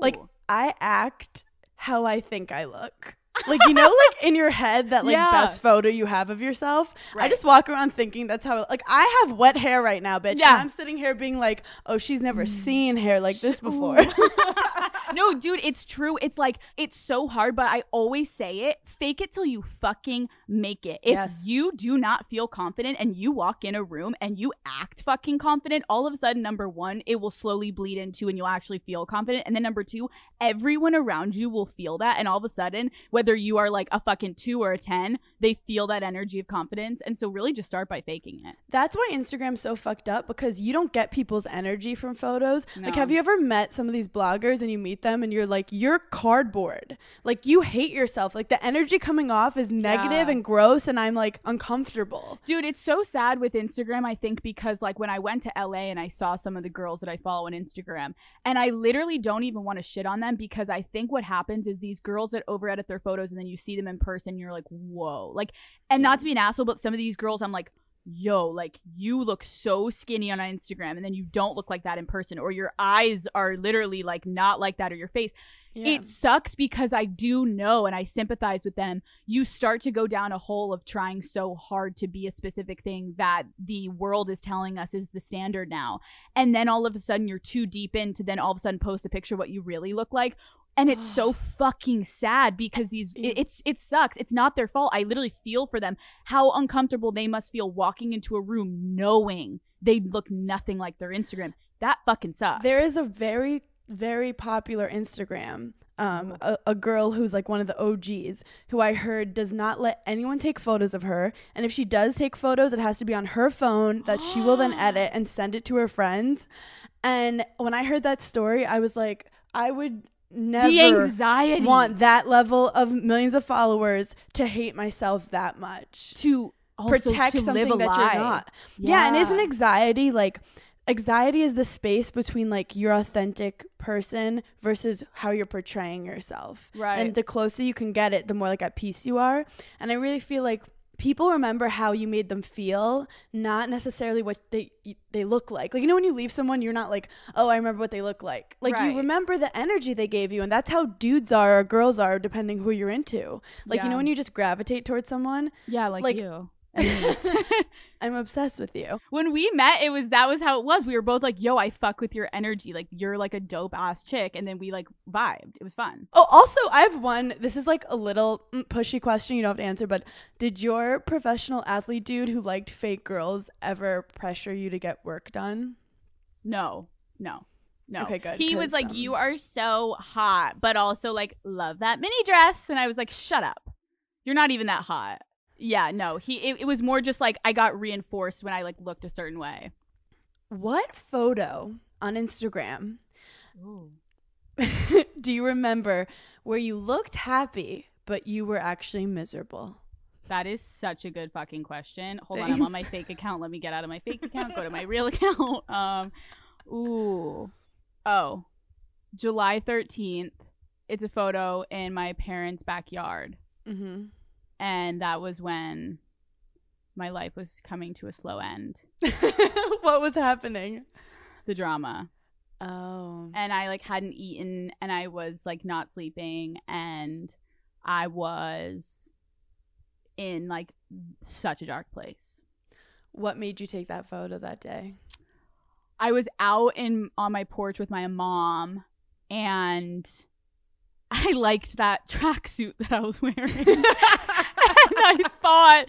Like, I act how I think I look. Like, you know, like in your head, that like Yeah. best photo you have of yourself. I just walk around thinking that's how, like, I have wet hair right now, bitch. Yeah. Mm. And I'm sitting here being like, oh, she's never seen hair like this before. no, dude, it's true. It's like it's so hard, but I always say it: fake it till you fucking make it. If Yes. you do not feel confident and you walk in a room and you act fucking confident, all of a sudden, number one, it will slowly bleed into and you'll actually feel confident. And then number two, everyone around you will feel that, and all of a sudden, whether you are like a fucking two or a ten, they feel that energy of confidence. And so, really, just start by faking it. That's why Instagram's so fucked up because you don't get people's energy from photos. Like, have you ever met some of these bloggers and you meet them and you're like, you're cardboard. Like, you hate yourself. Like, the energy coming off is negative Yeah. and gross, and I'm like uncomfortable. Dude, it's so sad with Instagram, I think, because like when I went to LA and I saw some of the girls that I follow on Instagram, and I literally don't even want to shit on them because I think what happens is these girls that over edit their photos and then you see them in person, you're like, whoa. Like, and not to be an asshole, but some of these girls, I'm like, yo, like you look so skinny on Instagram and then you don't look like that in person, or your eyes are literally like not like that, or your face. It sucks because I do know and I sympathize with them. You start to go down a hole of trying so hard to be a specific thing that the world is telling us is the standard now. And then all of a sudden you're too deep in to then all of a sudden post a picture of what you really look like. And it's so fucking sad because these it, it's it sucks. It's not their fault. I literally feel for them how uncomfortable they must feel walking into a room knowing they look nothing like their Instagram. That fucking sucks. There is a very, very popular Instagram. Um, a, a girl who's like one of the OGs who I heard does not let anyone take photos of her. And if she does take photos, it has to be on her phone that she will then edit and send it to her friends. And when I heard that story, I was like, I would never the anxiety want that level of millions of followers to hate myself that much to also protect to something that lie. you're not. Yeah. and isn't anxiety like anxiety is the space between like your authentic person versus how you're portraying yourself. Right. And the closer you can get it, the more like at peace you are. And I really feel like people remember how you made them feel, not necessarily what they they look like. Like you know when you leave someone, you're not like, "Oh, I remember what they look like." Like Right. you remember the energy they gave you, and that's how dudes are or girls are depending who you're into. Like you know when you just gravitate towards someone, Yeah, like, Like- you. And. I'm obsessed with you. when we met, it was that was how it was. We were both like, "Yo, I fuck with your energy. Like, you're like a dope ass chick," and then we like vibed. It was fun. Oh, also, I have one. This is like a little mm, pushy question. You don't have to answer, but did your professional athlete dude who liked fake girls ever pressure you to get work done? No, no, no. Okay, good, He was like, um, "You are so hot," but also like, "Love that mini dress," and I was like, "Shut up. You're not even that hot." Yeah, no. He it, it was more just like I got reinforced when I like looked a certain way. What photo on Instagram do you remember where you looked happy but you were actually miserable? That is such a good fucking question. Hold on, I'm on my fake account. Let me get out of my fake account, go to my real account. Um, ooh, oh, July 13th. It's a photo in my parents' backyard, Mm-hmm. And that was when my life was coming to a slow end. what was happening? The drama, Oh. and I like hadn't eaten, and I was like not sleeping, and I was in like such a dark place. What made you take that photo that day? I was out in on my porch with my mom and I liked that tracksuit that I was wearing. and I thought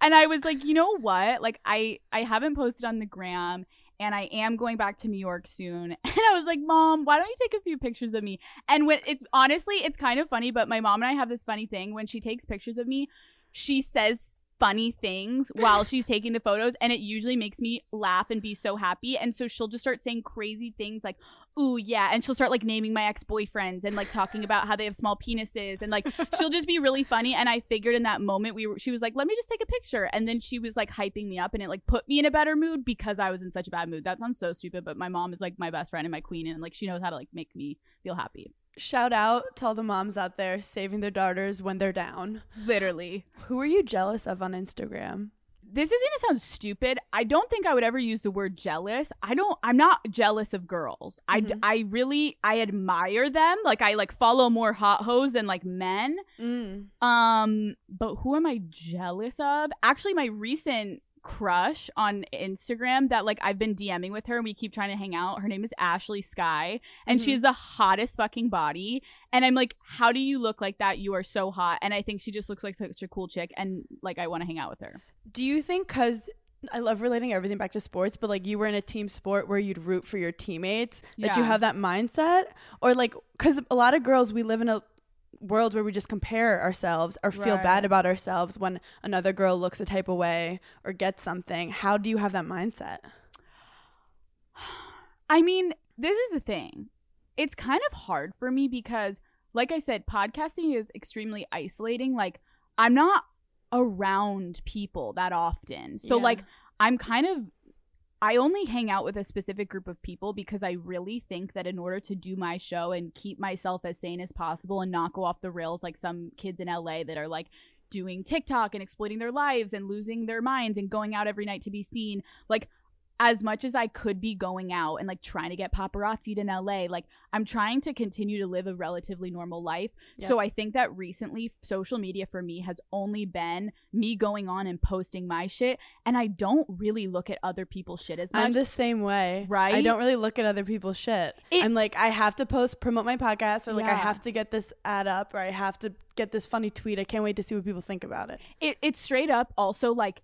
and I was like, you know what? Like I I haven't posted on the gram and I am going back to New York soon. And I was like, "Mom, why don't you take a few pictures of me?" And when it's honestly, it's kind of funny, but my mom and I have this funny thing when she takes pictures of me, she says funny things while she's taking the photos and it usually makes me laugh and be so happy. And so she'll just start saying crazy things like ooh yeah and she'll start like naming my ex-boyfriends and like talking about how they have small penises. And like she'll just be really funny. And i figured in that moment we were she was like let me just take a picture. And then she was like hyping me up and it like put me in a better mood because i was in such a bad mood. That sounds so stupid but my mom is like my best friend and my queen and like she knows how to like make me feel happy Shout out to all the moms out there saving their daughters when they're down. literally Who are you jealous of on Instagram? this is gonna sound stupid. I don't think I would ever use the word jealous. I don't. I'm not jealous of girls. I d Mhm. I really I admire them. Like I like follow more hot hoes than like men. Mm. Um, but who am I jealous of? Actually, my recent crush on Instagram that like I've been DMing with her and we keep trying to hang out. Her name is Ashley Sky and Mhm. she has the hottest fucking body. And I'm like, how do you look like that? You are so hot. And I think she just looks like such a cool chick and like I want to hang out with her. Do you think because I love relating everything back to sports, but like you were in a team sport where you'd root for your teammates, that you have that mindset? Or like, because a lot of girls, we live in a world where we just compare ourselves or feel Right. bad about ourselves when another girl looks a type of way or gets something. How do you have that mindset? I mean, this is the thing. It's kind of hard for me because, like I said, podcasting is extremely isolating. Like, I'm not around people that often. So, Yeah. like, I'm kind of. I only hang out with a specific group of people because I really think that in order to do my show and keep myself as sane as possible and not go off the rails like some kids in LA that are like doing TikTok and exploiting their lives and losing their minds and going out every night to be seen, like as much as I could be going out and like trying to get paparazzi in LA, like I'm trying to continue to live a relatively normal life. Yeah. So I think that recently social media for me has only been me going on and posting my shit and I don't really look at other people's shit as much. I'm the same way. Right. I don't really look at other people's shit. It- I'm like, I have to post, promote my podcast, or like, I have to get this ad up, or I have to get this funny tweet. I can't wait to see what people think about it. it, it's straight up also like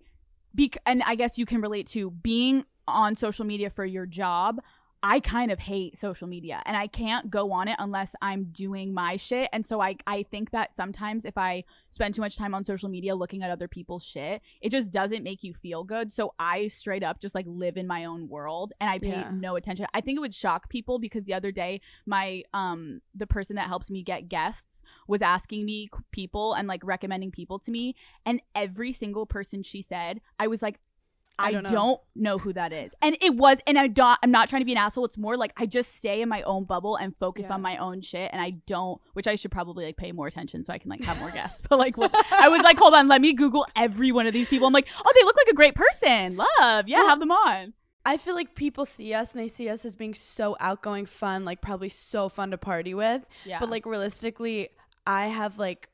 bec- and i guess you can relate to being on social media for your job i kind of hate social media and i can't go on it unless i'm doing my shit. And so i i think that sometimes if i spend too much time on social media looking at other people's shit it just doesn't make you feel good. So i straight up just like live in my own world and i pay Yeah. no attention. I think it would shock people because the other day my um the person that helps me get guests was asking me people and like recommending people to me. And every single person she said i was like I I, don't don't, know. know. who that is. And it was and I don't I'm not trying to be an asshole. It's more like I just stay in my own bubble and focus Yeah. on my own shit and I don't which I should probably like pay more attention so I can like have more guests. But like what, I was like, hold on, let me Google every one of these people. I'm like, oh they look like a great person. Love. Yeah, Well, have them on. I feel like people see us and they see us as being so outgoing, fun, like probably so fun to party with. Yeah. But like realistically, I have like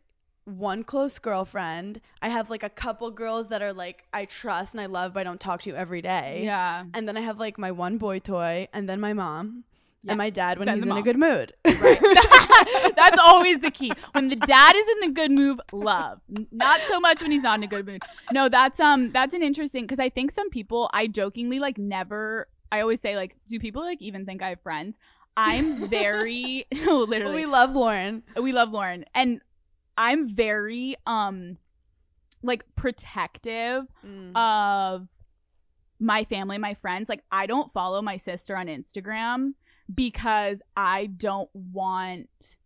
one close girlfriend. I have like a couple girls that are like I trust and I love, but I don't talk to you every day. yeah. And then I have like my one boy toy, and then my mom, Yeah. and my dad when Then he's in a good mood. Right. That's always the key. When the dad is in the good mood, love. Not so much when he's not in a good mood. No, that's um that's an interesting because I think some people I jokingly like never I always say like, do people like even think I have friends? I'm very literally we love Lauren. we love Lauren and I'm very um like protective Mm. of my family, my friends. Like, I don't follow my sister on Instagram because I don't want,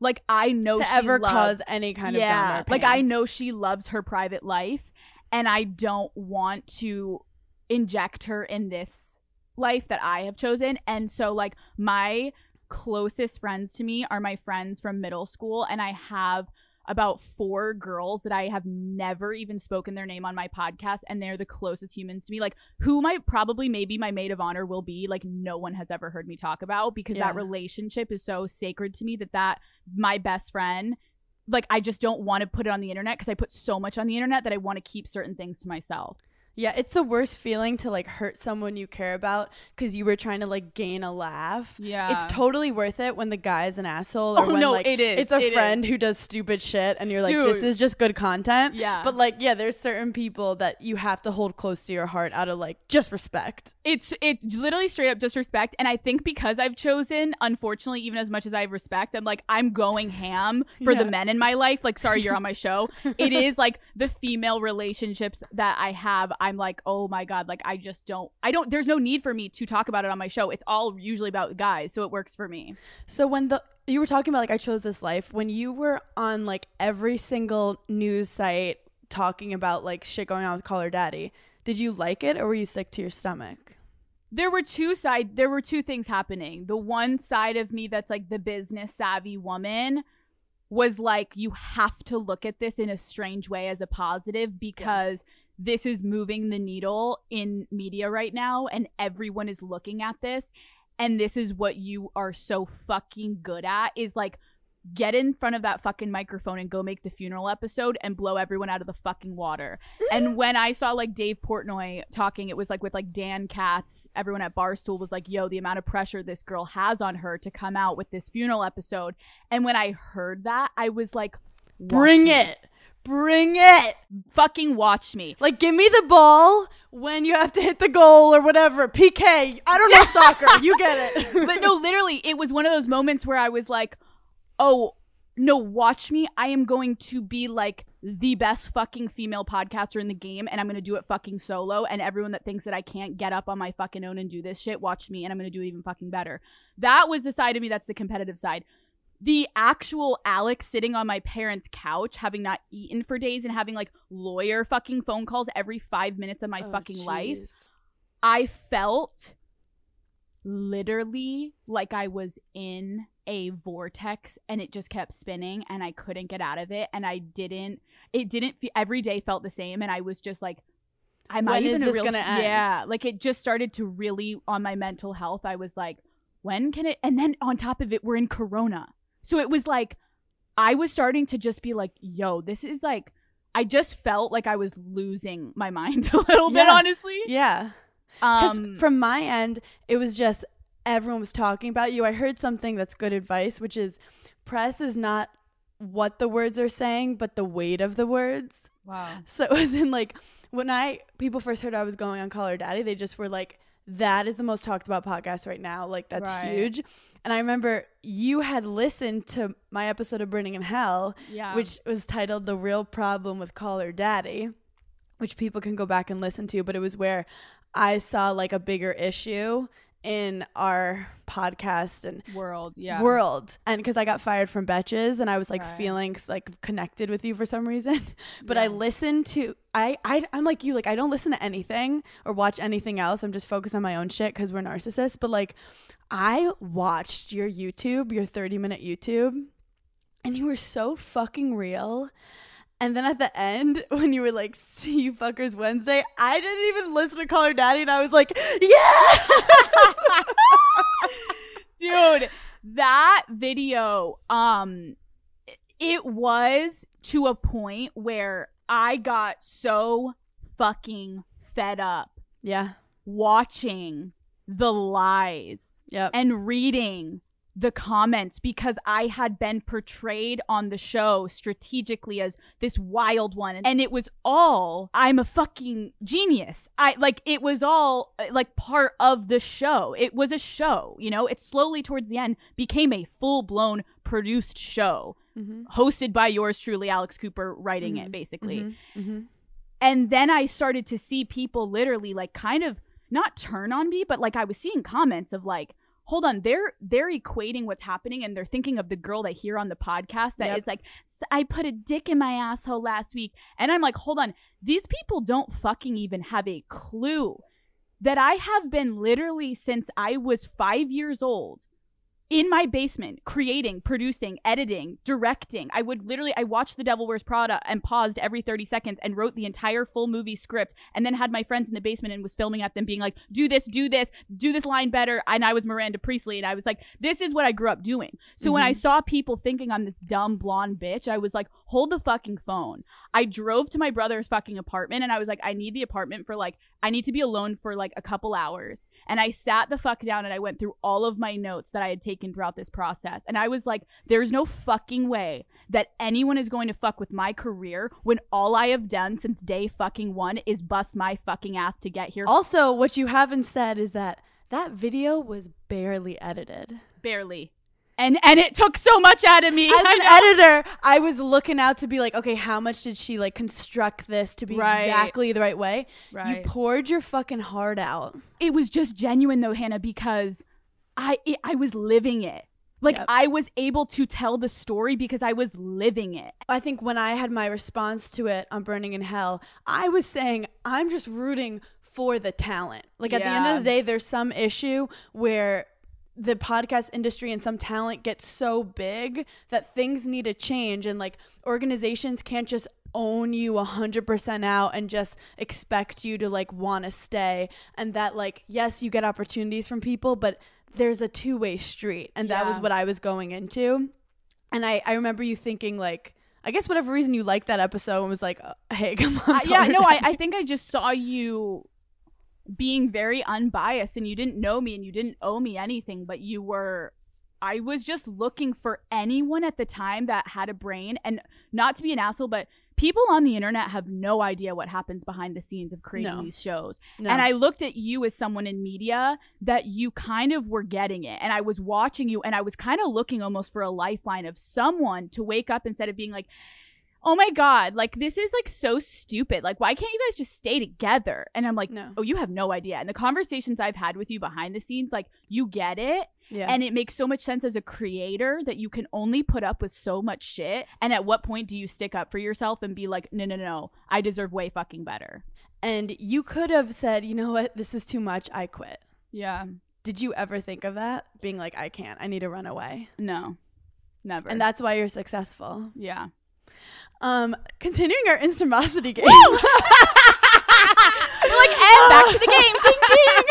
like, I know to ever loves- cause any kind of drama. Like. I know she loves her private life, and I don't want to inject her in this life that I have chosen. And so, like, my closest friends to me are my friends from middle school, and I have about four girls that I have never even spoken their name on my podcast, and they're the closest humans to me. Like, who might probably maybe my maid of honor will be, like, no one has ever heard me talk about because Yeah. that relationship is so sacred to me that that my best friend like I just don't want to put it on the internet because I put so much on the internet that I want to keep certain things to myself. Yeah, it's the worst feeling to like hurt someone you care about because you were trying to like gain a laugh. Yeah. It's totally worth it when the guy's an asshole or Oh, when no, like it is. it's a It friend who does stupid shit and you're like, this is just good content. Yeah. But like, yeah, there's certain people that you have to hold close to your heart out of like just respect. it's it literally straight up disrespect and i think because i've chosen unfortunately even as much as i respect i'm like i'm going ham for the men in my life like sorry you're on my show it is like the female relationships that i have i'm like oh my god like i just don't i don't there's no need for me to talk about it on my show. It's all usually about guys so it works for me. So when the you were talking about like I chose this life, when you were on like every single news site talking about like shit going on with Call Her Daddy, did you like it or were you sick to your stomach? there were two side there were two things happening. The one side of me that's like the business savvy woman was like you have to look at this in a strange way as a positive because this is moving the needle in media right now and everyone is looking at this and this is what you are so fucking good at is like get in front of that fucking microphone and go make the funeral episode and blow everyone out of the fucking water. and when I saw like Dave Portnoy talking, it was like with like Dan Katz, everyone at Barstool was like, yo, the amount of pressure this girl has on her to come out with this funeral episode. And when I heard that, I was like, Bring me. it. Bring it. Fucking watch me. Like give me the ball when you have to hit the goal or whatever. PK. I don't know soccer. You get it. but no, literally, it was one of those moments where I was like, oh, no, watch me. I am going to be like the best fucking female podcaster in the game, and I'm going to do it fucking solo. And everyone that thinks that I can't get up on my fucking own and do this shit, watch me, and I'm going to do it even fucking better. That was the side of me that's the competitive side. The actual Alex sitting on my parents' couch, having not eaten for days and having like lawyer fucking phone calls every five minutes of my Oh, fucking life. I felt literally like I was in a vortex and it just kept spinning and I couldn't get out of it and I didn't it didn't fe- every day felt the same and I was just like am When is even real gonna end? yeah like it just started to really on my mental health I was like when can it and then on top of it we're in corona so it was like I was starting to just be like yo this is like I just felt like I was losing my mind a little bit honestly Yeah. Because um, from my end, it was just everyone was talking about you. I heard something that's good advice, which is press is not what the words are saying, but the weight of the words. wow. So it was in like when I people first heard I was going on Call Her Daddy, they just were like, "That is the most talked about podcast right now. Like that's Right. huge." And I remember you had listened to my episode of Burning in Hell, Yeah. which was titled "The Real Problem with Call Her Daddy," which people can go back and listen to. But it was where I saw like a bigger issue in our podcast and world, yeah. world. And because i got fired from betches and i was like Right. feeling like connected with you for some reason. But i listened to I, I i'm like you like i don't listen to anything or watch anything else. I'm just focused on my own shit because we're narcissists. But like i watched your youtube your 30 minute youtube and you were so fucking real and then at the end, when you were like, see you fuckers Wednesday, I didn't even listen to Call Her Daddy and I was like, yeah! Dude, that video, um, it was to a point where I got so fucking fed up yeah. watching the lies Yep. and reading the comments because I had been portrayed on the show strategically as this wild one and it was all I'm a fucking genius. I like it was all like part of the show. It was a show, you know? It slowly towards the end became a full-blown produced show mm-hmm. hosted by yours truly Alex Cooper writing it Mhm. basically. Mm-hmm. And then I started to see people literally like kind of not turn on me, but like I was seeing comments of like, hold on, they're they're equating what's happening and they're thinking of the girl they hear on the podcast that Yep. is like, "S- I put a dick in my asshole last week. And I'm like, hold on, these people don't fucking even have a clue that I have been literally since I was five years old in my basement creating producing editing directing. I would literally i watched the devil wears prada and paused every 30 seconds and wrote the entire full movie script and then had my friends in the basement and was filming at them being like do this do this do this line better. And i was miranda priestley and i was like this is what i grew up doing. So when i mm-hmm. saw people thinking i'm this dumb blonde bitch i was like hold the fucking phone. I drove to my brother's fucking apartment and I was like, I need the apartment for like, I need to be alone for like a couple hours. And I sat the fuck down and I went through all of my notes that I had taken throughout this process. And I was like, there's no fucking way that anyone is going to fuck with my career when all I have done since day fucking one is bust my fucking ass to get here. Also, what you haven't said is that that video was barely edited. Barely. And and it took so much out of me. As an editor, I was looking out to be like, okay, how much did she like construct this to be Right. exactly the right way? You poured your fucking heart out. it was just genuine though hannah because i it, i was living it like Yep. i was able to tell the story because i was living it I think when I had my response to it on Burning in Hell, I was saying I'm just rooting for the talent. Like at the end of the day, there's some issue where the podcast industry and some talent gets so big that things need to change and like organizations can't just own you 100% out and just expect you to like want to stay and that like yes you get opportunities from people but there's a two-way street and that was what I was going into and I, I remember you thinking like I guess whatever reason you liked that episode and was like, uh, hey, come on. I, yeah no I, I think i just saw you being very unbiased and you didn't know me and you didn't owe me anything but you were i was just looking for anyone at the time that had a brain and not to be an asshole but people on the internet have no idea what happens behind the scenes of creating No. these shows No. And I looked at you as someone in media that you kind of were getting it. And I was watching you and I was kind of looking almost for a lifeline of someone to wake up instead of being like, oh my God, like this is like so stupid. Like, why can't you guys just stay together? And I'm like, No. oh, you have no idea. And the conversations I've had with you behind the scenes, like, you get it. yeah. And it makes so much sense as a creator that you can only put up with so much shit. And at what point do you stick up for yourself and be like, no, no, no, I deserve way fucking better? and you could have said, you know what, this is too much. I quit. Yeah. Did you ever think of that? Being like, I can't. I need to run away. No, never. And that's why you're successful. yeah. Um, continuing our instamosity game. You're like, and back to the game. Ding ding.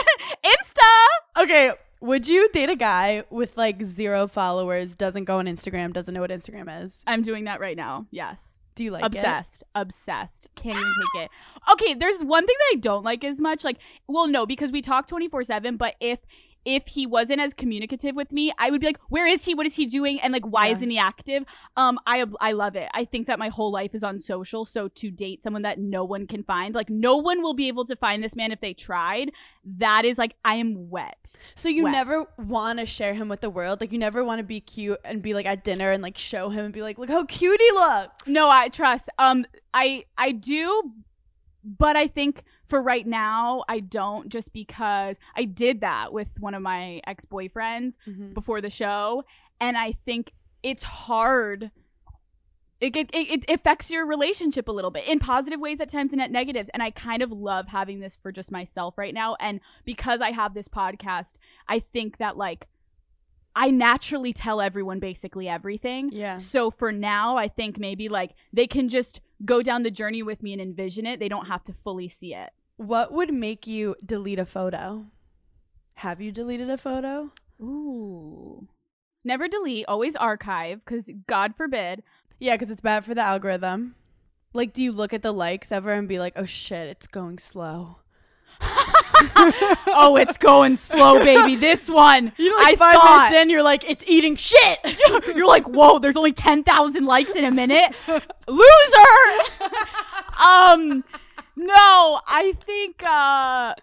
Insta. okay. Would you date a guy with like zero followers, doesn't go on Instagram, doesn't know what Instagram is? I'm doing that right now. Yes. Do you like it? obsessed. Obsessed. Can't even take it. Okay, there's one thing that I don't like as much. Like, well, no, because we talk 24 7, but if if he wasn't as communicative with me, I would be like, "Where is he? What is he doing? And like, why Yeah. isn't he active?" Um, I I love it. I think that my whole life is on social, so to date someone that no one can find, like, no one will be able to find this man if they tried. That is like, I am wet. So you Wet. never want to share him with the world? Like you never want to be cute and be like at dinner and like show him and be like, look how cute he looks. No, I trust. Um, I I do, but I think for right now I don't. Just because I did that with one of my ex boyfriends Mhm. before the show, and I think it's hard. It, it, it, it affects your relationship a little bit in positive ways at times and at negatives. And I kind of love having this for just myself right now. And because I have this podcast, I think that like I naturally tell everyone basically everything. Yeah. So for now, I think maybe like they can just go down the journey with me and envision it. They don't have to fully see it. What would make you delete a photo? Have you deleted a photo? Ooh. Never delete, always archive, because God forbid. Yeah, because it's bad for the algorithm. Like, do you look at the likes ever and be like, oh shit, it's going slow? oh, it's going slow, baby. This one. You know, like I five thought. minutes in, you're like, it's eating shit. You're like, whoa, there's only 10,000 likes in a minute. Loser! um, no, I think, uh,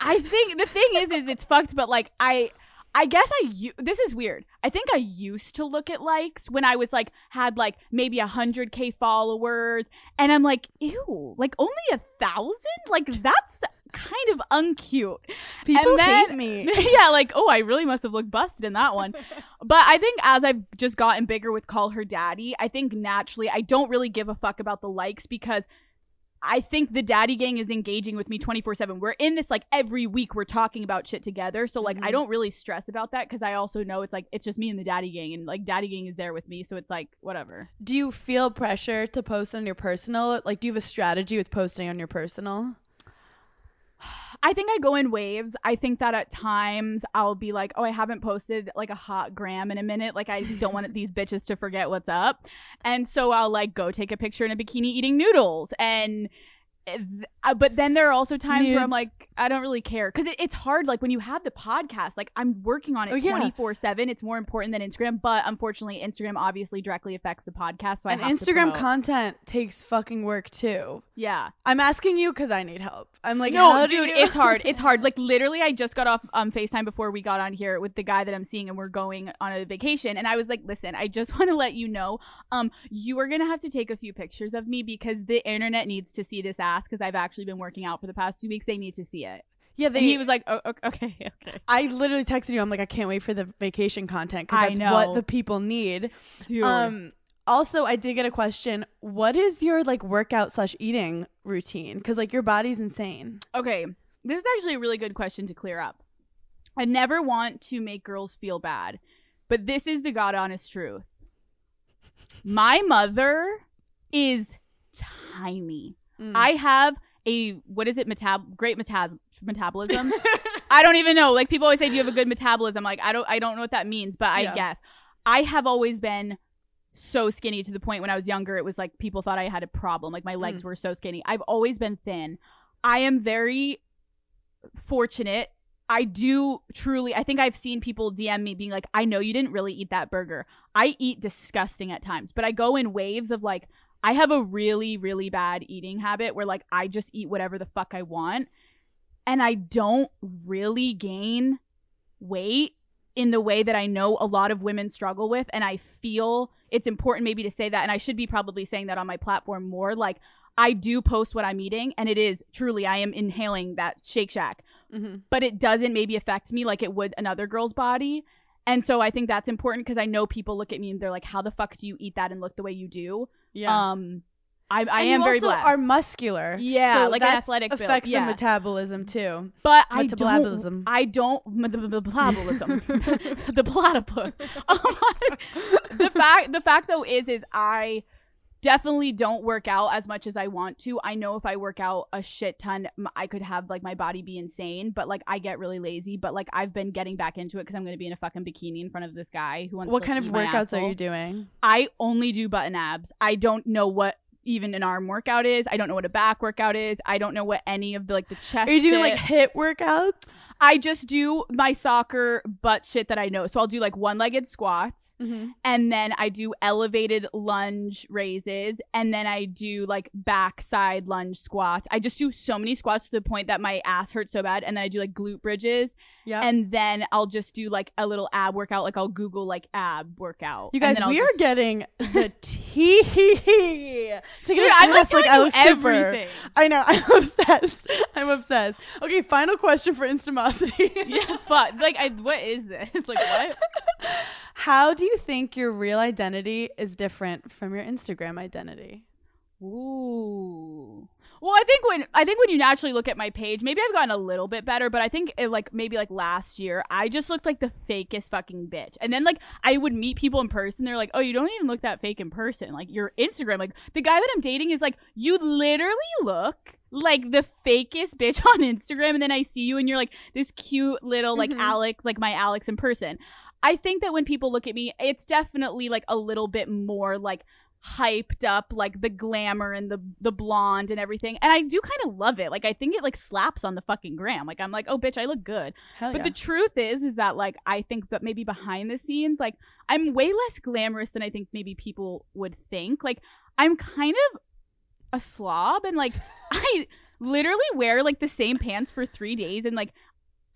I think the thing is, is it's fucked, but like, I, I guess I this is weird. I think I used to look at likes when I was like, had like maybe a 100K followers, and I'm like, ew, like only a thousand? Like, that's kind of uncute. People then- hate me. yeah, like, oh, I really must have looked busted in that one. but I think as I've just gotten bigger with Call Her Daddy, I think naturally I don't really give a fuck about the likes because I think the daddy gang is engaging with me 24 7. We're in this like every week we're talking about shit together. So, like, I Mhm. don't really stress about that because I also know it's like, it's just me and the daddy gang, and like, daddy gang is there with me. So, it's like, whatever. Do you feel pressure to post on your personal? Like, do you have a strategy with posting on your personal? I think I go in waves. I think that at times I'll be like, oh, I haven't posted like a hot gram in a minute. Like I don't want these bitches to forget what's up. And so I'll like go take a picture in a bikini eating noodles and but then there are also times where I'm like, I don't really care because it, it's hard. Like when you have the podcast, like I'm working on Oh, it yeah. 24 seven. It's more important than Instagram, but unfortunately, Instagram obviously directly affects the podcast. So I and Instagram content takes fucking work too. yeah. I'm asking you because I need help. I'm like, no, dude, you- it's hard. It's hard. Like literally, I just got off um Facetime before we got on here with the guy that I'm seeing, and we're going on a vacation. And I was like, "Listen, I just want to let you know, um, you are gonna have to take a few pictures of me because the internet needs to see this ass because I've actually been working out for the past two weeks. They need to see it." yeah. They, And he was like, oh, ok- "Okay, okay, I literally texted you. I'm like, I can't wait for the vacation content because that's what the people need. dude." Um. Also, I did get a question. What is your like workout slash eating routine? Because like your body's insane. Okay, this is actually a really good question to clear up. I never want to make girls feel bad, but this is the god honest truth. My mother is tiny. Mm. I have a what is it? Metab great metab metabolism. I don't even know. Like people always say, "Do you have a good metabolism?" Like I don't. I don't know what that means, but I Yeah. guess I have always been so skinny to the point when I was younger, it was like people thought I had a problem. Like my legs were so skinny. I've always been thin. I am very fortunate. I do truly, I think I've seen people DM me being like, I know you didn't really eat that burger. I eat disgusting at times, but I go in waves of like, I have a really, really bad eating habit where like I just eat whatever the fuck I want. And I don't really gain weight in the way that I know a lot of women struggle with. And I feel it's important maybe to say that. And I should be probably saying that on my platform more. Like, I do post what I'm eating, and it is truly, I am inhaling that Shake Shack, Mm-hmm. but it doesn't maybe affect me like it would another girl's body. And so I think that's important because I know people look at me and they're like, how the fuck do you eat that and look the way you do? Yeah. Um, I, I am very also blessed. are muscular. Yeah, so like an athletic build, affects yeah. the metabolism too. But I Metabolism. don't. I don't. Metabolism. the platypus. Um, the fact. The fact though is, is I definitely don't work out as much as I want to. I know if I work out a shit ton, I could have like my body be insane. But like I get really lazy. But like I've been getting back into it because I'm going to be in a fucking bikini in front of this guy who wants. To What kind of workouts are you doing? I only do button abs. I don't know what even an arm workout is. I don't know what a back workout is. I don't know what any of the like the chest. Are you doing shit. like HIIT workouts? I just do my soccer butt shit that I know. So I'll do like one legged squats Mm-hmm. and then I do elevated lunge raises and then I do like backside lunge squats. I just do so many squats to the point that my ass hurts so bad. And then I do like glute bridges Yeah. and then I'll just do like a little ab workout. Like I'll Google like ab workout. you guys, we are just- getting the tea to get I'm an like, ass like telling you Alex Cooper. everything. I know. I'm obsessed. I'm obsessed. Okay, final question for Instamosity. Yeah, fuck. Like, I, what is this? Like, what? How do you think your real identity is different from your Instagram identity? Ooh. Well, I think when I think when you naturally look at my page, maybe I've gotten a little bit better, but I think it, like maybe like last year, I just looked like the fakest fucking bitch. And then like I would meet people in person, they're like, "Oh, you don't even look that fake in person. Like your Instagram, like the guy that I'm dating is like, you literally look like the fakest bitch on Instagram, and then I see you and you're like this cute little like Mhm. Alex, like my Alex in person." I think that when people look at me, it's definitely like a little bit more like hyped up like the glamour and the the blonde and everything and i do kind of love it like i think it like slaps on the fucking gram like i'm like oh bitch i look good Hell but yeah. the truth is is that like i think that maybe behind the scenes like i'm way less glamorous than i think maybe people would think like i'm kind of a slob and like i literally wear like the same pants for three days and like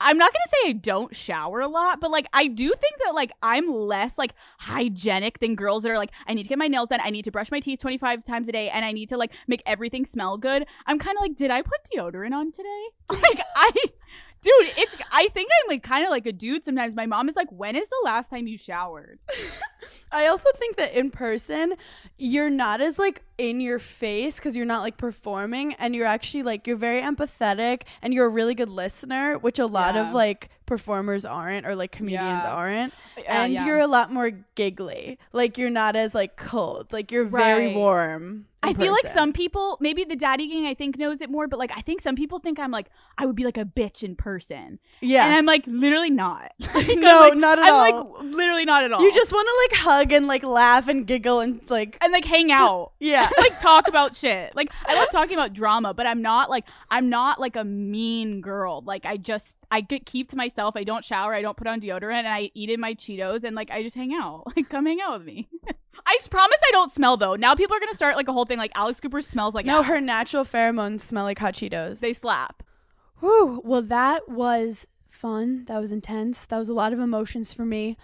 I'm not gonna say I don't shower a lot, but like I do think that like I'm less like hygienic than girls that are like I need to get my nails done, I need to brush my teeth 25 times a day, and I need to like make everything smell good. I'm kind of like, did I put deodorant on today? Like I, dude, it's I think I'm like kind of like a dude sometimes. My mom is like, when is the last time you showered? I also think that in person, you're not as like in your face because you're not like performing and you're actually like you're very empathetic and you're a really good listener which a lot Yeah. of like performers aren't or like comedians Yeah. aren't Uh, and yeah. you're a lot more giggly like you're not as like cold like you're very warm in I feel like some people, maybe the daddy gang, I think knows it more, but like I think some people think I'm like I would be like a bitch in person, yeah and I'm like literally not. Like, no like- not at I'm all like literally not at all. you just want to like hug and like laugh and giggle and like and like hang out. yeah like talk about shit. Like I love talking about drama, but I'm not like I'm not like a mean girl. Like I just I get keep to myself. I don't shower. I don't put on deodorant, and I eat in my Cheetos, and like I just hang out. Like come hang out with me. I promise I don't smell though. Now people are gonna start like a whole thing like Alex Cooper smells like no ass. her natural pheromones smell like hot cheetos They slap. Whew. Well, that was fun. That was intense. That was a lot of emotions for me.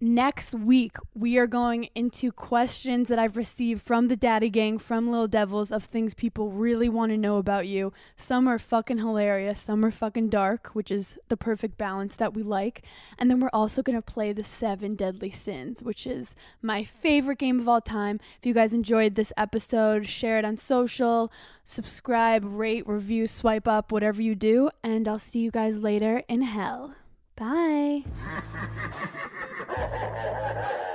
Next week, we are going into questions that I've received from the Daddy Gang, from Little Devils, of things people really want to know about you. Some are fucking hilarious, some are fucking dark, which is the perfect balance that we like. And then we're also going to play the Seven Deadly Sins, which is my favorite game of all time. If you guys enjoyed this episode, share it on social, subscribe, rate, review, swipe up, whatever you do. And I'll see you guys later in hell. Bye.